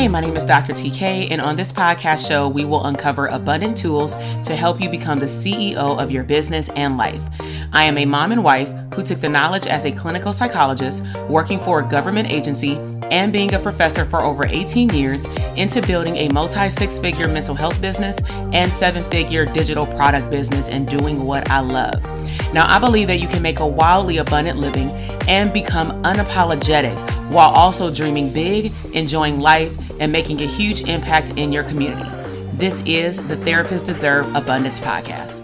Hey, my name is Dr. TK, and on this podcast show, we will uncover abundant tools to help you become the CEO of your business and life. I am a mom and wife who took the knowledge as a clinical psychologist, working for a government agency, and being a professor for over 18 years into building a multi six figure mental health business and seven figure digital product business and doing what I love. Now, I believe that you can make a wildly abundant living and become unapologetic while also dreaming big, enjoying life, and making a huge impact in your community. This is the Therapists Deserve Abundance Podcast.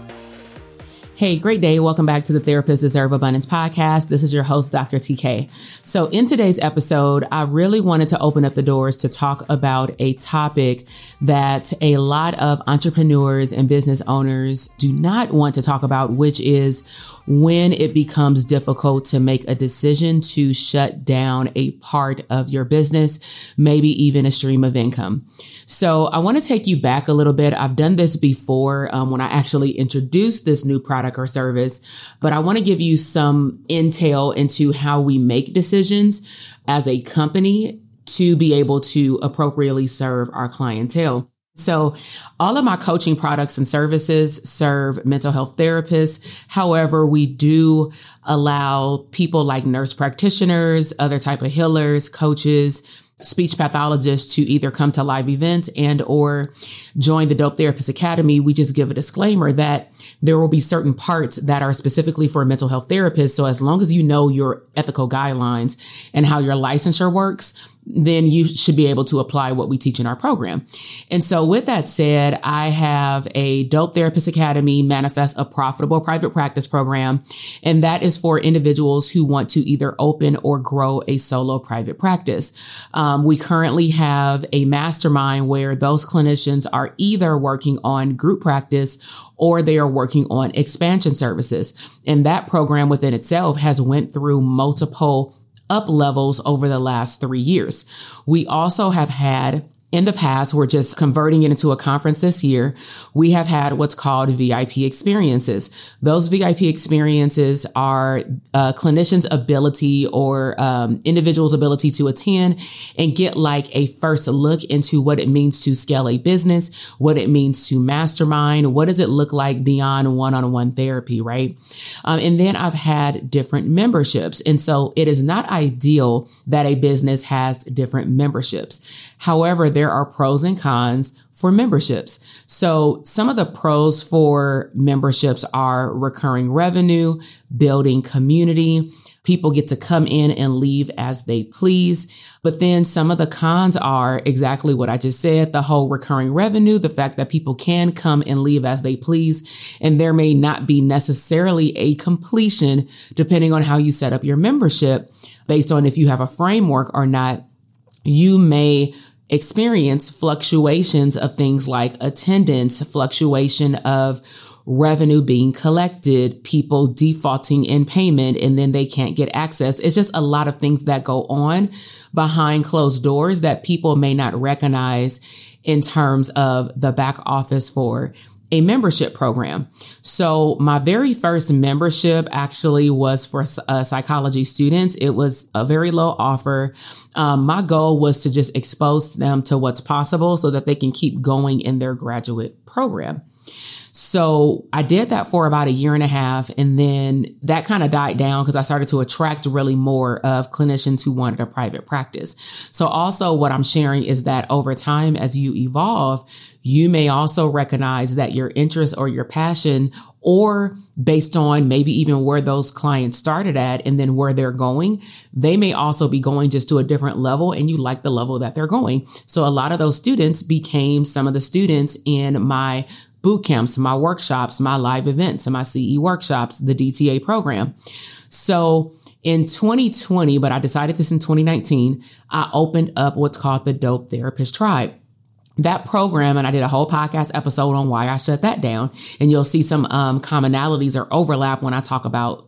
Hey, great day. Welcome back to the Therapists Deserve Abundance podcast. This is your host, Dr. TK. So, in today's episode, I really wanted to open up the doors to talk about a topic that a lot of entrepreneurs and business owners do not want to talk about, which is when it becomes difficult to make a decision to shut down a part of your business, maybe even a stream of income. So I want to take you back a little bit. I've done this before um, when I actually introduced this new product or service, but I want to give you some intel into how we make decisions as a company to be able to appropriately serve our clientele. So all of my coaching products and services serve mental health therapists. However, we do allow people like nurse practitioners, other type of healers, coaches, speech pathologists to either come to live events and or join the dope therapist academy we just give a disclaimer that there will be certain parts that are specifically for mental health therapist so as long as you know your ethical guidelines and how your licensure works then you should be able to apply what we teach in our program. And so with that said, I have a Dope Therapist Academy manifest a profitable private practice program. And that is for individuals who want to either open or grow a solo private practice. Um, we currently have a mastermind where those clinicians are either working on group practice or they are working on expansion services. And that program within itself has went through multiple up levels over the last three years. We also have had in the past, we're just converting it into a conference this year. We have had what's called VIP experiences. Those VIP experiences are uh, clinicians' ability or um, individuals' ability to attend and get like a first look into what it means to scale a business, what it means to mastermind, what does it look like beyond one-on-one therapy, right? Um, and then I've had different memberships, and so it is not ideal that a business has different memberships. However, there are pros and cons for memberships. So some of the pros for memberships are recurring revenue, building community. People get to come in and leave as they please. But then some of the cons are exactly what I just said. The whole recurring revenue, the fact that people can come and leave as they please. And there may not be necessarily a completion depending on how you set up your membership based on if you have a framework or not. You may experience fluctuations of things like attendance, fluctuation of revenue being collected, people defaulting in payment, and then they can't get access. It's just a lot of things that go on behind closed doors that people may not recognize in terms of the back office for a membership program. So my very first membership actually was for uh, psychology students. It was a very low offer. Um, my goal was to just expose them to what's possible so that they can keep going in their graduate program. So I did that for about a year and a half. And then that kind of died down because I started to attract really more of clinicians who wanted a private practice. So also what I'm sharing is that over time, as you evolve, you may also recognize that your interest or your passion or based on maybe even where those clients started at and then where they're going, they may also be going just to a different level and you like the level that they're going. So a lot of those students became some of the students in my boot camps, my workshops, my live events, and my CE workshops, the DTA program. So in 2020, but I decided this in 2019, I opened up what's called the Dope Therapist Tribe that program and I did a whole podcast episode on why I shut that down. And you'll see some um, commonalities or overlap when I talk about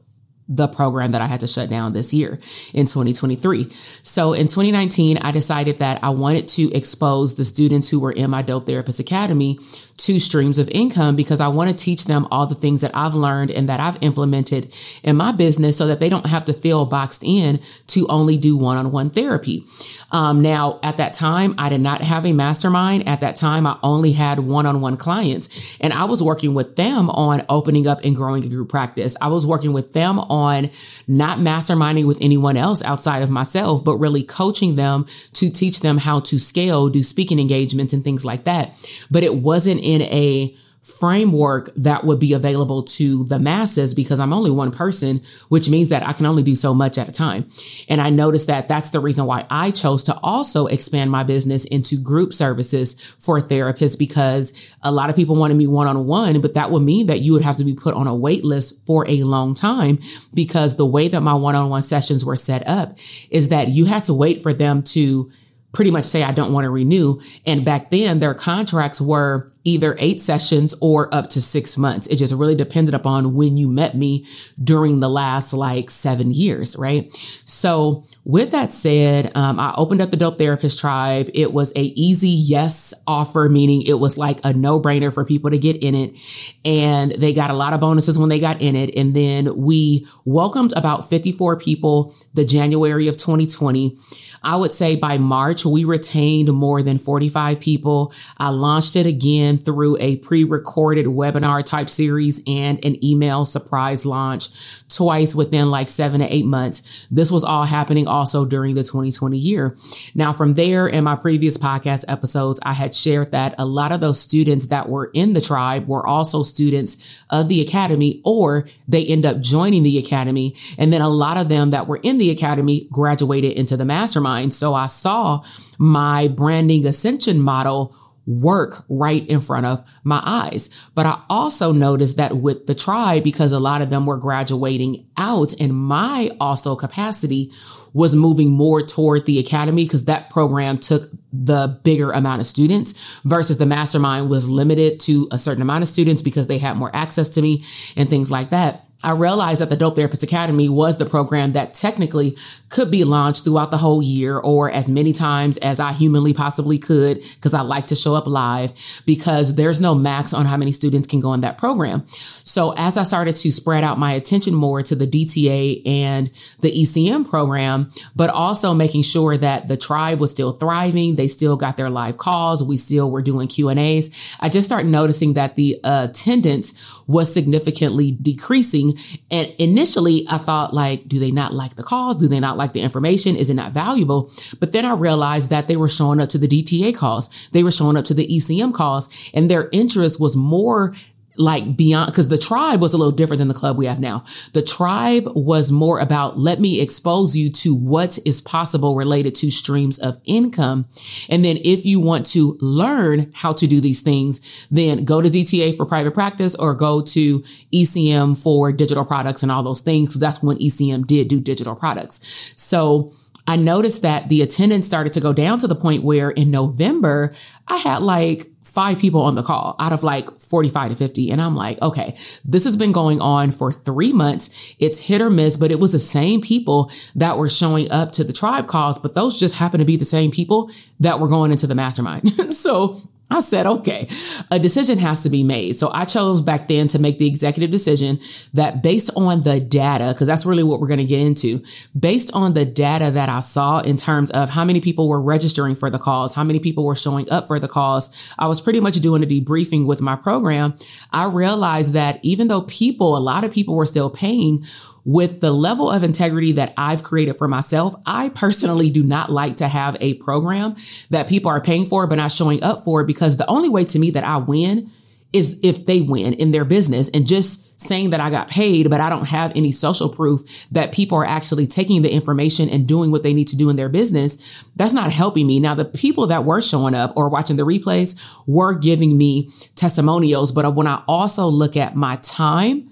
the program that I had to shut down this year in 2023. So in 2019, I decided that I wanted to expose the students who were in my Dope Therapist Academy two streams of income because I want to teach them all the things that I've learned and that I've implemented in my business so that they don't have to feel boxed in to only do one on one therapy. Um, now, at that time, I did not have a mastermind. At that time, I only had one on one clients and I was working with them on opening up and growing a group practice. I was working with them on not masterminding with anyone else outside of myself, but really coaching them to teach them how to scale, do speaking engagements and things like that. But it wasn't in a framework that would be available to the masses because I'm only one person, which means that I can only do so much at a time. And I noticed that that's the reason why I chose to also expand my business into group services for therapists because a lot of people wanted me one on one, but that would mean that you would have to be put on a wait list for a long time because the way that my one on one sessions were set up is that you had to wait for them to pretty much say, I don't want to renew. And back then their contracts were either eight sessions or up to six months. It just really depended upon when you met me during the last like seven years, right? So with that said, um, I opened up the Dope Therapist Tribe. It was a easy yes offer, meaning it was like a no brainer for people to get in it. And they got a lot of bonuses when they got in it. And then we welcomed about 54 people the January of 2020. I would say by March, we retained more than 45 people. I launched it again through a pre recorded webinar type series and an email surprise launch twice within like seven to eight months. This was all happening also during the 2020 year. Now, from there in my previous podcast episodes, I had shared that a lot of those students that were in the tribe were also students of the academy or they end up joining the academy. And then a lot of them that were in the academy graduated into the mastermind. So I saw my branding ascension model work right in front of my eyes. But I also noticed that with the tribe, because a lot of them were graduating out and my also capacity was moving more toward the academy because that program took the bigger amount of students versus the mastermind was limited to a certain amount of students because they had more access to me and things like that. I realized that the Dope Therapist Academy was the program that technically could be launched throughout the whole year or as many times as I humanly possibly could because I like to show up live because there's no max on how many students can go in that program. So as I started to spread out my attention more to the DTA and the ECM program, but also making sure that the tribe was still thriving, they still got their live calls, we still were doing Q and A's. I just started noticing that the uh, attendance was significantly decreasing and initially I thought like, do they not like the calls? Do they not like the information? Is it not valuable? But then I realized that they were showing up to the DTA calls. They were showing up to the ECM calls and their interest was more like beyond because the tribe was a little different than the club we have now. The tribe was more about let me expose you to what is possible related to streams of income. And then if you want to learn how to do these things, then go to DTA for private practice or go to ECM for digital products and all those things. Cause that's when ECM did do digital products. So I noticed that the attendance started to go down to the point where in November, I had like five people on the call out of like 45 to 50. And I'm like, okay, this has been going on for three months. It's hit or miss, but it was the same people that were showing up to the tribe calls, but those just happen to be the same people that were going into the mastermind. so I said, okay, a decision has to be made. So I chose back then to make the executive decision that based on the data, because that's really what we're going to get into, based on the data that I saw in terms of how many people were registering for the calls, how many people were showing up for the calls, I was pretty much doing a debriefing with my program. I realized that even though people, a lot of people were still paying, with the level of integrity that I've created for myself, I personally do not like to have a program that people are paying for but not showing up for because the only way to me that I win is if they win in their business and just saying that I got paid, but I don't have any social proof that people are actually taking the information and doing what they need to do in their business. That's not helping me. Now, the people that were showing up or watching the replays were giving me testimonials. But when I also look at my time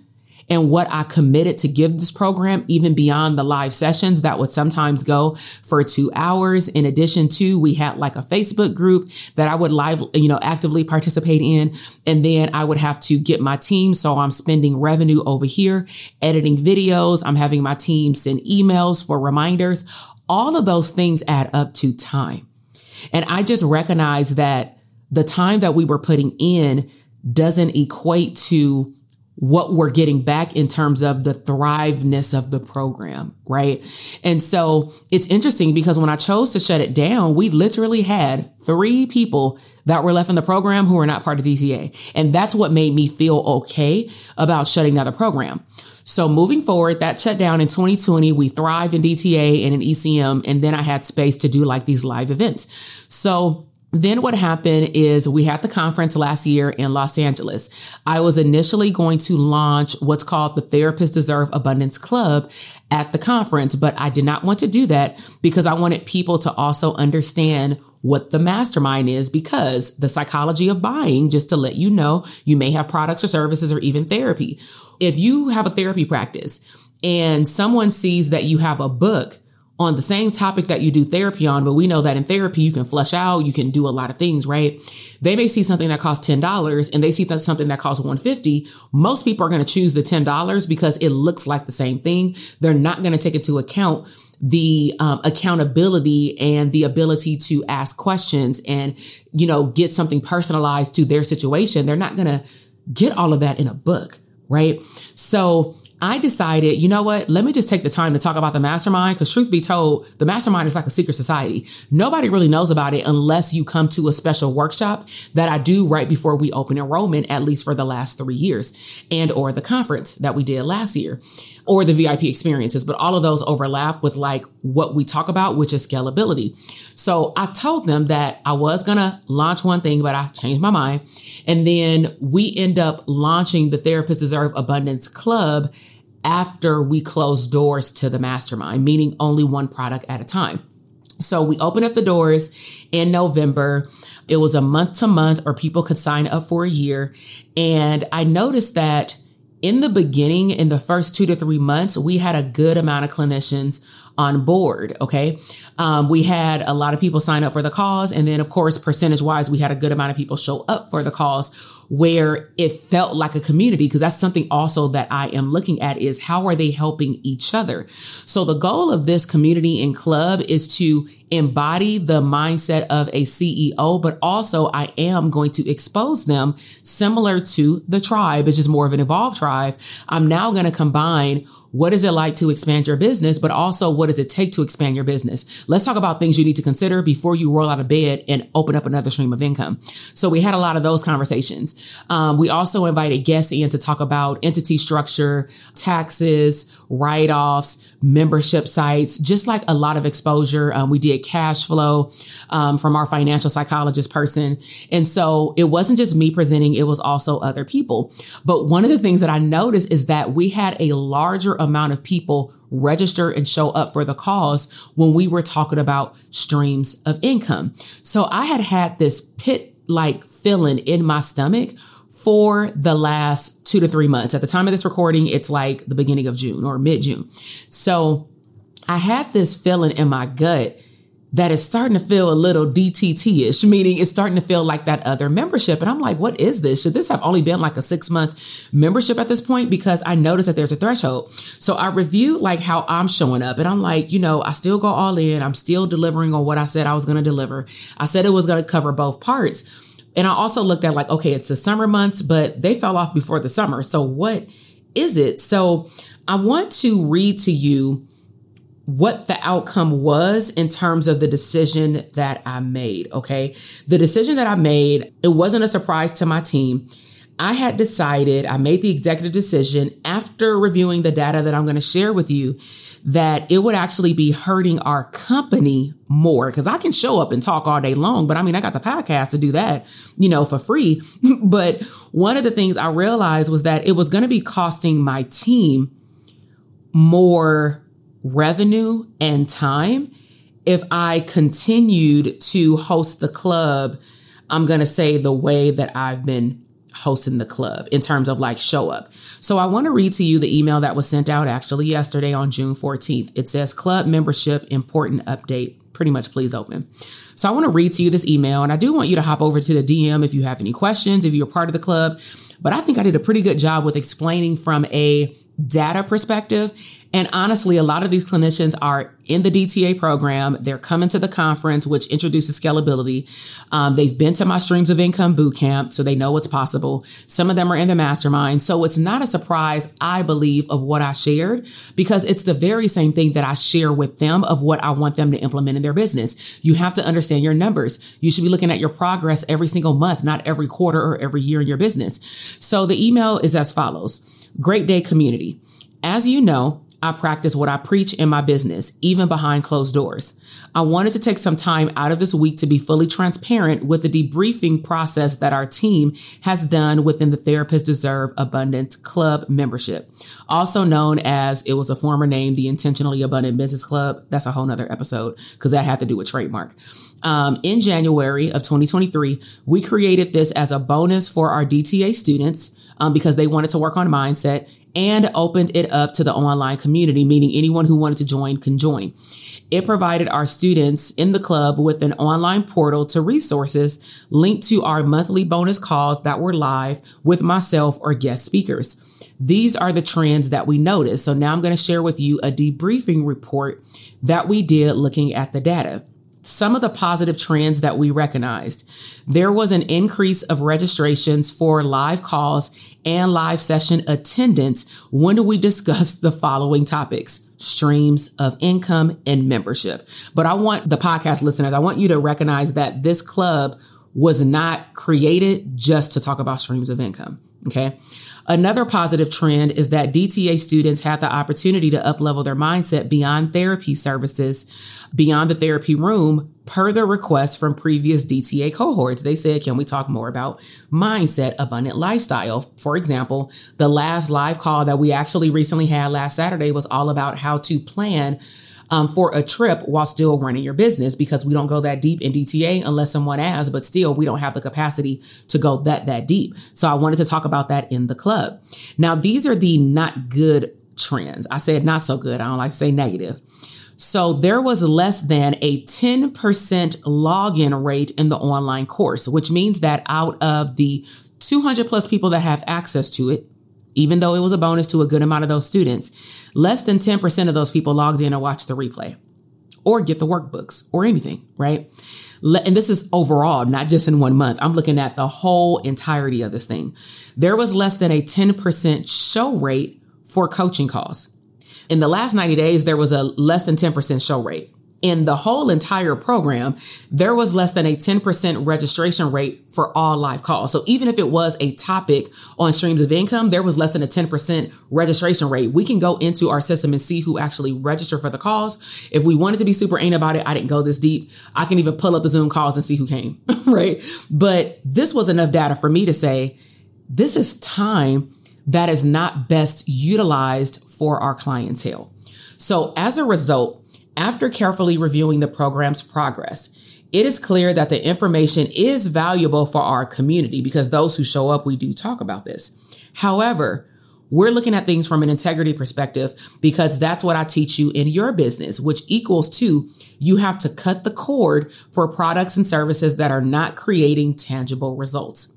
and what I committed to give this program, even beyond the live sessions that would sometimes go for two hours. In addition to, we had like a Facebook group that I would live, you know, actively participate in. And then I would have to get my team. So I'm spending revenue over here, editing videos. I'm having my team send emails for reminders. All of those things add up to time. And I just recognize that the time that we were putting in doesn't equate to what we're getting back in terms of the thriveness of the program, right? And so it's interesting because when I chose to shut it down, we literally had three people that were left in the program who were not part of DTA. And that's what made me feel okay about shutting down the program. So moving forward, that shut down in 2020. We thrived in DTA and in ECM. And then I had space to do like these live events. So then what happened is we had the conference last year in Los Angeles. I was initially going to launch what's called the Therapists Deserve Abundance Club at the conference, but I did not want to do that because I wanted people to also understand what the mastermind is because the psychology of buying, just to let you know, you may have products or services or even therapy. If you have a therapy practice and someone sees that you have a book on the same topic that you do therapy on, but we know that in therapy you can flush out, you can do a lot of things, right? They may see something that costs $10 and they see that something that costs 150. Most people are going to choose the $10 because it looks like the same thing. They're not going to take into account the um, accountability and the ability to ask questions and, you know, get something personalized to their situation. They're not going to get all of that in a book, right? So I decided, you know what? Let me just take the time to talk about the mastermind because truth be told, the mastermind is like a secret society. Nobody really knows about it unless you come to a special workshop that I do right before we open enrollment, at least for the last three years and or the conference that we did last year or the VIP experiences. But all of those overlap with like what we talk about, which is scalability. So I told them that I was going to launch one thing, but I changed my mind. And then we end up launching the Therapists Deserve Abundance Club after we close doors to the mastermind, meaning only one product at a time. So we opened up the doors in November. It was a month to month, or people could sign up for a year. And I noticed that in the beginning, in the first two to three months, we had a good amount of clinicians on board. Okay. Um, we had a lot of people sign up for the cause. And then, of course, percentage wise, we had a good amount of people show up for the cause where it felt like a community. Because that's something also that I am looking at is how are they helping each other? So the goal of this community and club is to embody the mindset of a CEO, but also I am going to expose them similar to the tribe. It's just more of an evolved tribe. I'm now going to combine what is it like to expand your business, but also what does it take to expand your business? Let's talk about things you need to consider before you roll out of bed and open up another stream of income. So we had a lot of those conversations. Um, we also invited guests in to talk about entity structure, taxes, write-offs, membership sites, just like a lot of exposure. Um, we did cash flow um, from our financial psychologist person. And so it wasn't just me presenting, it was also other people. But one of the things that I noticed is that we had a larger amount of people register and show up for the cause when we were talking about streams of income. So I had had this pit like feeling in my stomach for the last two to three months. At the time of this recording, it's like the beginning of June or mid June. So I had this feeling in my gut that is starting to feel a little DTT ish, meaning it's starting to feel like that other membership. And I'm like, what is this? Should this have only been like a six month membership at this point? Because I noticed that there's a threshold. So I reviewed like how I'm showing up and I'm like, you know, I still go all in. I'm still delivering on what I said I was going to deliver. I said it was going to cover both parts. And I also looked at like, okay, it's the summer months, but they fell off before the summer. So what is it? So I want to read to you what the outcome was in terms of the decision that I made. Okay. The decision that I made, it wasn't a surprise to my team. I had decided, I made the executive decision after reviewing the data that I'm going to share with you that it would actually be hurting our company more because I can show up and talk all day long, but I mean, I got the podcast to do that, you know, for free. but one of the things I realized was that it was going to be costing my team more revenue and time if I continued to host the club. I'm going to say the way that I've been hosting the club in terms of like show up. So I want to read to you the email that was sent out actually yesterday on June 14th. It says club membership important update. Pretty much please open. So I want to read to you this email and I do want you to hop over to the DM if you have any questions, if you're part of the club. But I think I did a pretty good job with explaining from a data perspective And honestly, a lot of these clinicians are in the DTA program. They're coming to the conference, which introduces scalability. Um, they've been to my streams of income boot camp, so they know what's possible. Some of them are in the mastermind. So it's not a surprise, I believe, of what I shared because it's the very same thing that I share with them of what I want them to implement in their business. You have to understand your numbers. You should be looking at your progress every single month, not every quarter or every year in your business. So the email is as follows. Great day community. As you know, I practice what I preach in my business, even behind closed doors. I wanted to take some time out of this week to be fully transparent with the debriefing process that our team has done within the Therapists Deserve Abundance Club membership, also known as it was a former name, the Intentionally Abundant Business Club. That's a whole nother episode because that had to do with trademark. Um, in January of 2023, we created this as a bonus for our DTA students um, because they wanted to work on mindset and opened it up to the online community, meaning anyone who wanted to join can join. It provided our students in the club with an online portal to resources linked to our monthly bonus calls that were live with myself or guest speakers. These are the trends that we noticed. So now I'm going to share with you a debriefing report that we did looking at the data some of the positive trends that we recognized. There was an increase of registrations for live calls and live session attendance when do we discussed the following topics streams of income and membership. But I want the podcast listeners, I want you to recognize that this club was not created just to talk about streams of income. Okay. Another positive trend is that DTA students have the opportunity to uplevel their mindset beyond therapy services, beyond the therapy room, per the request from previous DTA cohorts. They said, can we talk more about mindset, abundant lifestyle? For example, the last live call that we actually recently had last Saturday was all about how to plan um, for a trip while still running your business because we don't go that deep in DTA unless someone asks, but still we don't have the capacity to go that, that deep. So I wanted to talk about that in the club. Now, these are the not good trends. I said not so good. I don't like to say negative. So there was less than a 10% login rate in the online course, which means that out of the 200 plus people that have access to it, even though it was a bonus to a good amount of those students, less than 10% of those people logged in and watched the replay or get the workbooks or anything, right? And this is overall, not just in one month. I'm looking at the whole entirety of this thing. There was less than a 10% show rate for coaching calls. In the last 90 days, there was a less than 10% show rate in the whole entire program, there was less than a 10% registration rate for all live calls. So even if it was a topic on streams of income, there was less than a 10% registration rate. We can go into our system and see who actually registered for the calls. If we wanted to be super ain't about it, I didn't go this deep. I can even pull up the Zoom calls and see who came, right? But this was enough data for me to say, this is time that is not best utilized for our clientele. So as a result, after carefully reviewing the program's progress, it is clear that the information is valuable for our community because those who show up, we do talk about this. However, we're looking at things from an integrity perspective because that's what I teach you in your business, which equals to you have to cut the cord for products and services that are not creating tangible results.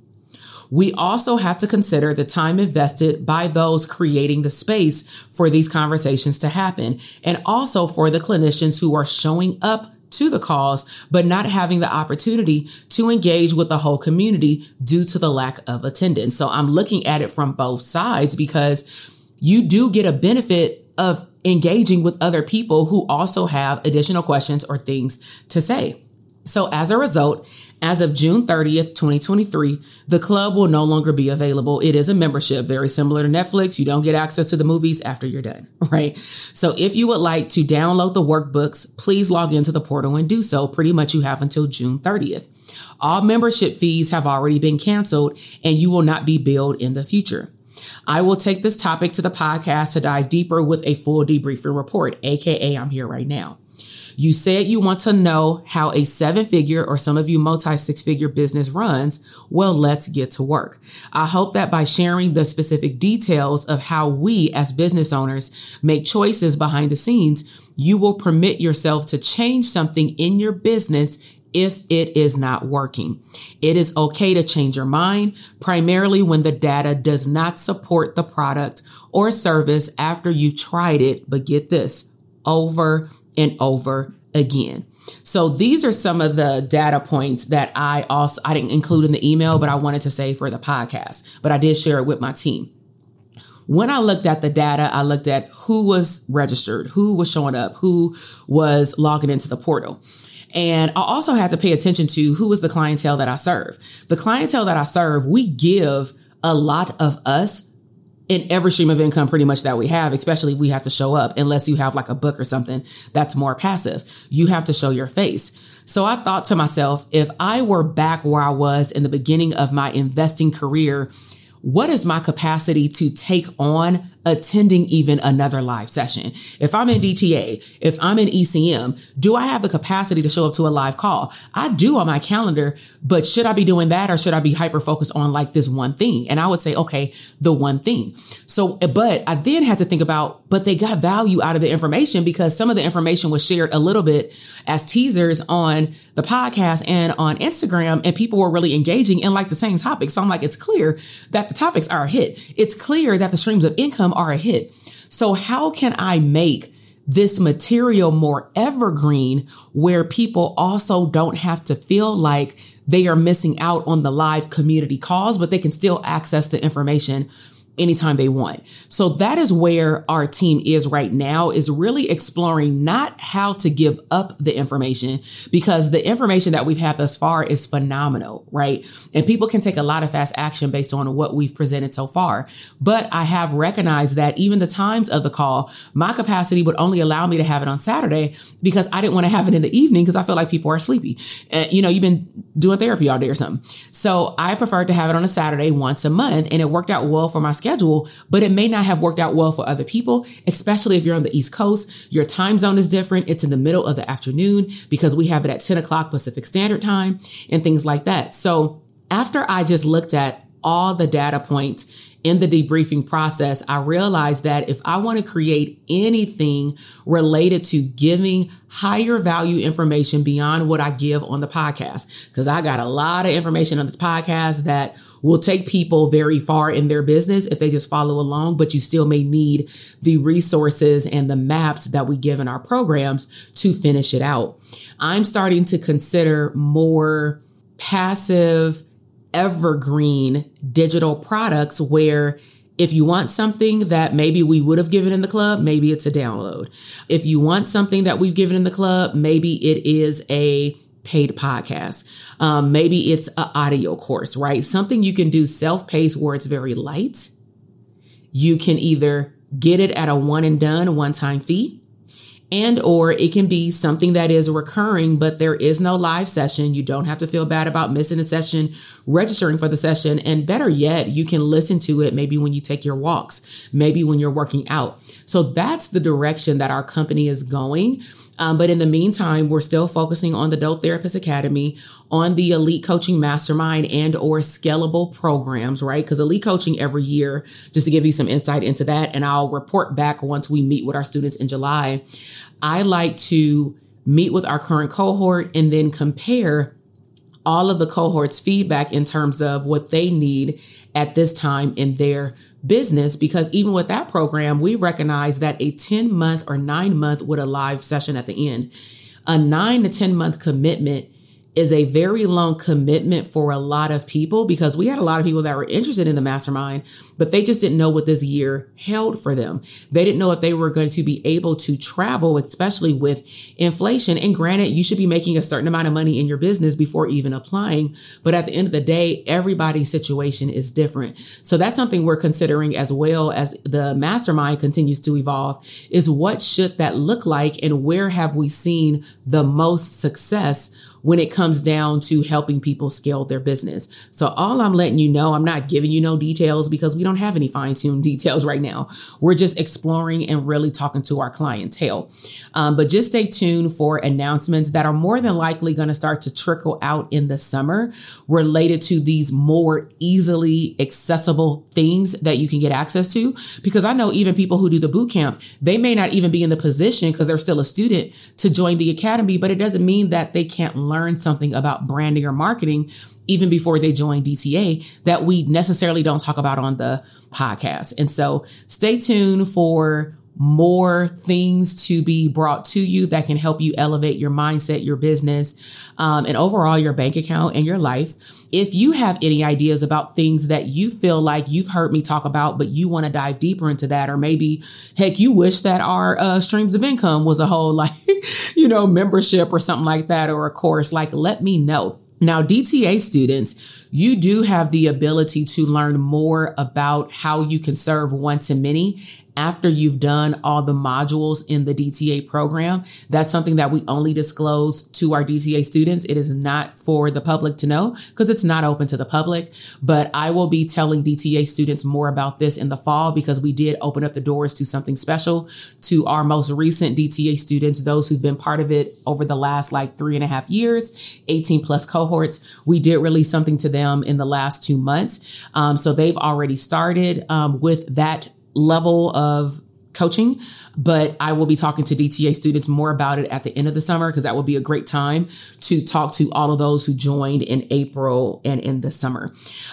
We also have to consider the time invested by those creating the space for these conversations to happen and also for the clinicians who are showing up to the cause, but not having the opportunity to engage with the whole community due to the lack of attendance. So I'm looking at it from both sides because you do get a benefit of engaging with other people who also have additional questions or things to say. So as a result, as of June 30th, 2023, the club will no longer be available. It is a membership, very similar to Netflix. You don't get access to the movies after you're done, right? So if you would like to download the workbooks, please log into the portal and do so. Pretty much you have until June 30th. All membership fees have already been canceled and you will not be billed in the future. I will take this topic to the podcast to dive deeper with a full debriefing report, aka I'm here right now. You said you want to know how a seven figure or some of you multi six figure business runs. Well, let's get to work. I hope that by sharing the specific details of how we as business owners make choices behind the scenes, you will permit yourself to change something in your business if it is not working. It is okay to change your mind, primarily when the data does not support the product or service after you've tried it. But get this over and over again. So these are some of the data points that I also, I didn't include in the email, but I wanted to say for the podcast, but I did share it with my team. When I looked at the data, I looked at who was registered, who was showing up, who was logging into the portal. And I also had to pay attention to who was the clientele that I serve. The clientele that I serve, we give a lot of us in every stream of income pretty much that we have, especially if we have to show up unless you have like a book or something that's more passive. You have to show your face. So I thought to myself, if I were back where I was in the beginning of my investing career, what is my capacity to take on attending even another live session. If I'm in DTA, if I'm in ECM, do I have the capacity to show up to a live call? I do on my calendar, but should I be doing that or should I be hyper focused on like this one thing? And I would say, okay, the one thing. So, but I then had to think about, but they got value out of the information because some of the information was shared a little bit as teasers on the podcast and on Instagram and people were really engaging in like the same topics. So I'm like, it's clear that the topics are a hit. It's clear that the streams of income are a hit. So how can I make this material more evergreen where people also don't have to feel like they are missing out on the live community calls, but they can still access the information anytime they want. So that is where our team is right now is really exploring not how to give up the information because the information that we've had thus far is phenomenal, right? And people can take a lot of fast action based on what we've presented so far. But I have recognized that even the times of the call, my capacity would only allow me to have it on Saturday because I didn't want to have it in the evening because I feel like people are sleepy. And, you know, you've been doing therapy all day or something. So I preferred to have it on a Saturday once a month and it worked out well for my schedule schedule, but it may not have worked out well for other people, especially if you're on the East Coast. Your time zone is different. It's in the middle of the afternoon because we have it at 10 o'clock Pacific Standard Time and things like that. So after I just looked at all the data points in the debriefing process, I realized that if I want to create anything related to giving higher value information beyond what I give on the podcast, because I got a lot of information on this podcast that will take people very far in their business if they just follow along, but you still may need the resources and the maps that we give in our programs to finish it out. I'm starting to consider more passive evergreen digital products where if you want something that maybe we would have given in the club, maybe it's a download. If you want something that we've given in the club, maybe it is a paid podcast. Um, maybe it's an audio course, right? Something you can do self-paced where it's very light. You can either get it at a one and done one time fee and or it can be something that is recurring but there is no live session. You don't have to feel bad about missing a session registering for the session. And better yet you can listen to it maybe when you take your walks maybe when you're working out. So that's the direction that our company is going um, but in the meantime, we're still focusing on the Dope Therapist Academy, on the Elite Coaching Mastermind and or scalable programs, right? Because Elite Coaching every year, just to give you some insight into that, and I'll report back once we meet with our students in July. I like to meet with our current cohort and then compare all of the cohorts feedback in terms of what they need at this time in their business because even with that program we recognize that a 10 month or 9 month with a live session at the end a 9 to 10 month commitment is a very long commitment for a lot of people because we had a lot of people that were interested in the mastermind, but they just didn't know what this year held for them. They didn't know if they were going to be able to travel, especially with inflation. And granted, you should be making a certain amount of money in your business before even applying. But at the end of the day, everybody's situation is different. So that's something we're considering as well as the mastermind continues to evolve is what should that look like and where have we seen the most success when it comes down to helping people scale their business. So all I'm letting you know, I'm not giving you no details because we don't have any fine tuned details right now. We're just exploring and really talking to our clientele. Um, but just stay tuned for announcements that are more than likely going to start to trickle out in the summer related to these more easily accessible things that you can get access to. Because I know even people who do the boot camp, they may not even be in the position because they're still a student to join the academy, but it doesn't mean that they can't learn something about branding or marketing even before they join DTA that we necessarily don't talk about on the podcast. And so stay tuned for more things to be brought to you that can help you elevate your mindset, your business, um, and overall your bank account and your life. If you have any ideas about things that you feel like you've heard me talk about, but you want to dive deeper into that, or maybe heck, you wish that our uh, streams of income was a whole like, you know, membership or something like that, or a course, like let me know. Now, DTA students, you do have the ability to learn more about how you can serve one to many after you've done all the modules in the DTA program. That's something that we only disclose to our DTA students. It is not for the public to know because it's not open to the public. But I will be telling DTA students more about this in the fall because we did open up the doors to something special to our most recent DTA students, those who've been part of it over the last like three and a half years, 18 plus cohorts. We did release something to them in the last two months. Um, so they've already started um, with that level of coaching, but I will be talking to DTA students more about it at the end of the summer because that will be a great time to talk to all of those who joined in April and in the summer.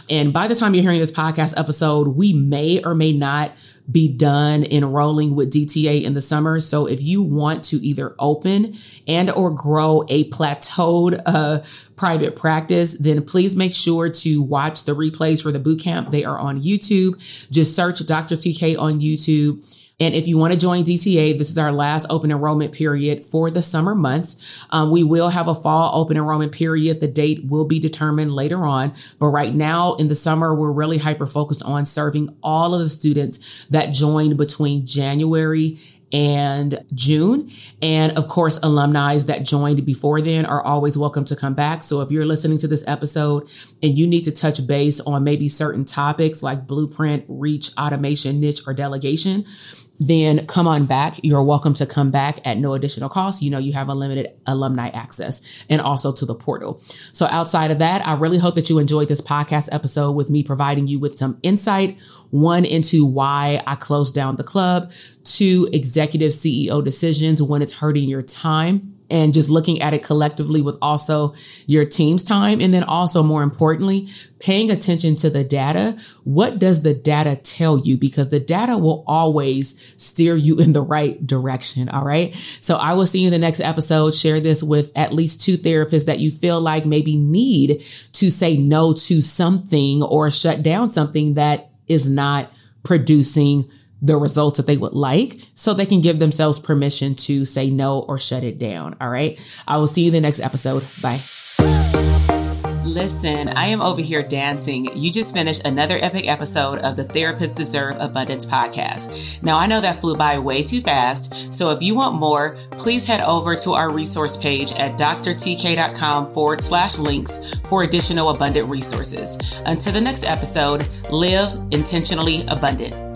And by the time you're hearing this podcast episode, we may or may not be done enrolling with DTA in the summer. So if you want to either open and or grow a plateaued uh, private practice, then please make sure to watch the replays for the bootcamp. They are on YouTube. Just search Dr. TK on YouTube and if you want to join DTA, this is our last open enrollment period for the summer months. Um, we will have a fall open enrollment period. The date will be determined later on. But right now in the summer, we're really hyper focused on serving all of the students that joined between January and June. And of course, alumni that joined before then are always welcome to come back. So if you're listening to this episode and you need to touch base on maybe certain topics like blueprint, reach, automation, niche, or delegation, then come on back. You're welcome to come back at no additional cost. You know, you have unlimited alumni access and also to the portal. So outside of that, I really hope that you enjoyed this podcast episode with me providing you with some insight. One into why I closed down the club, two executive CEO decisions when it's hurting your time and just looking at it collectively with also your team's time. And then also more importantly, paying attention to the data. What does the data tell you? Because the data will always steer you in the right direction. All right. So I will see you in the next episode. Share this with at least two therapists that you feel like maybe need to say no to something or shut down something that is not producing the results that they would like so they can give themselves permission to say no or shut it down. All right. I will see you in the next episode. Bye. Listen, I am over here dancing. You just finished another epic episode of the Therapists Deserve Abundance podcast. Now, I know that flew by way too fast, so if you want more, please head over to our resource page at doctortk.com forward slash links for additional abundant resources. Until the next episode, live intentionally abundant.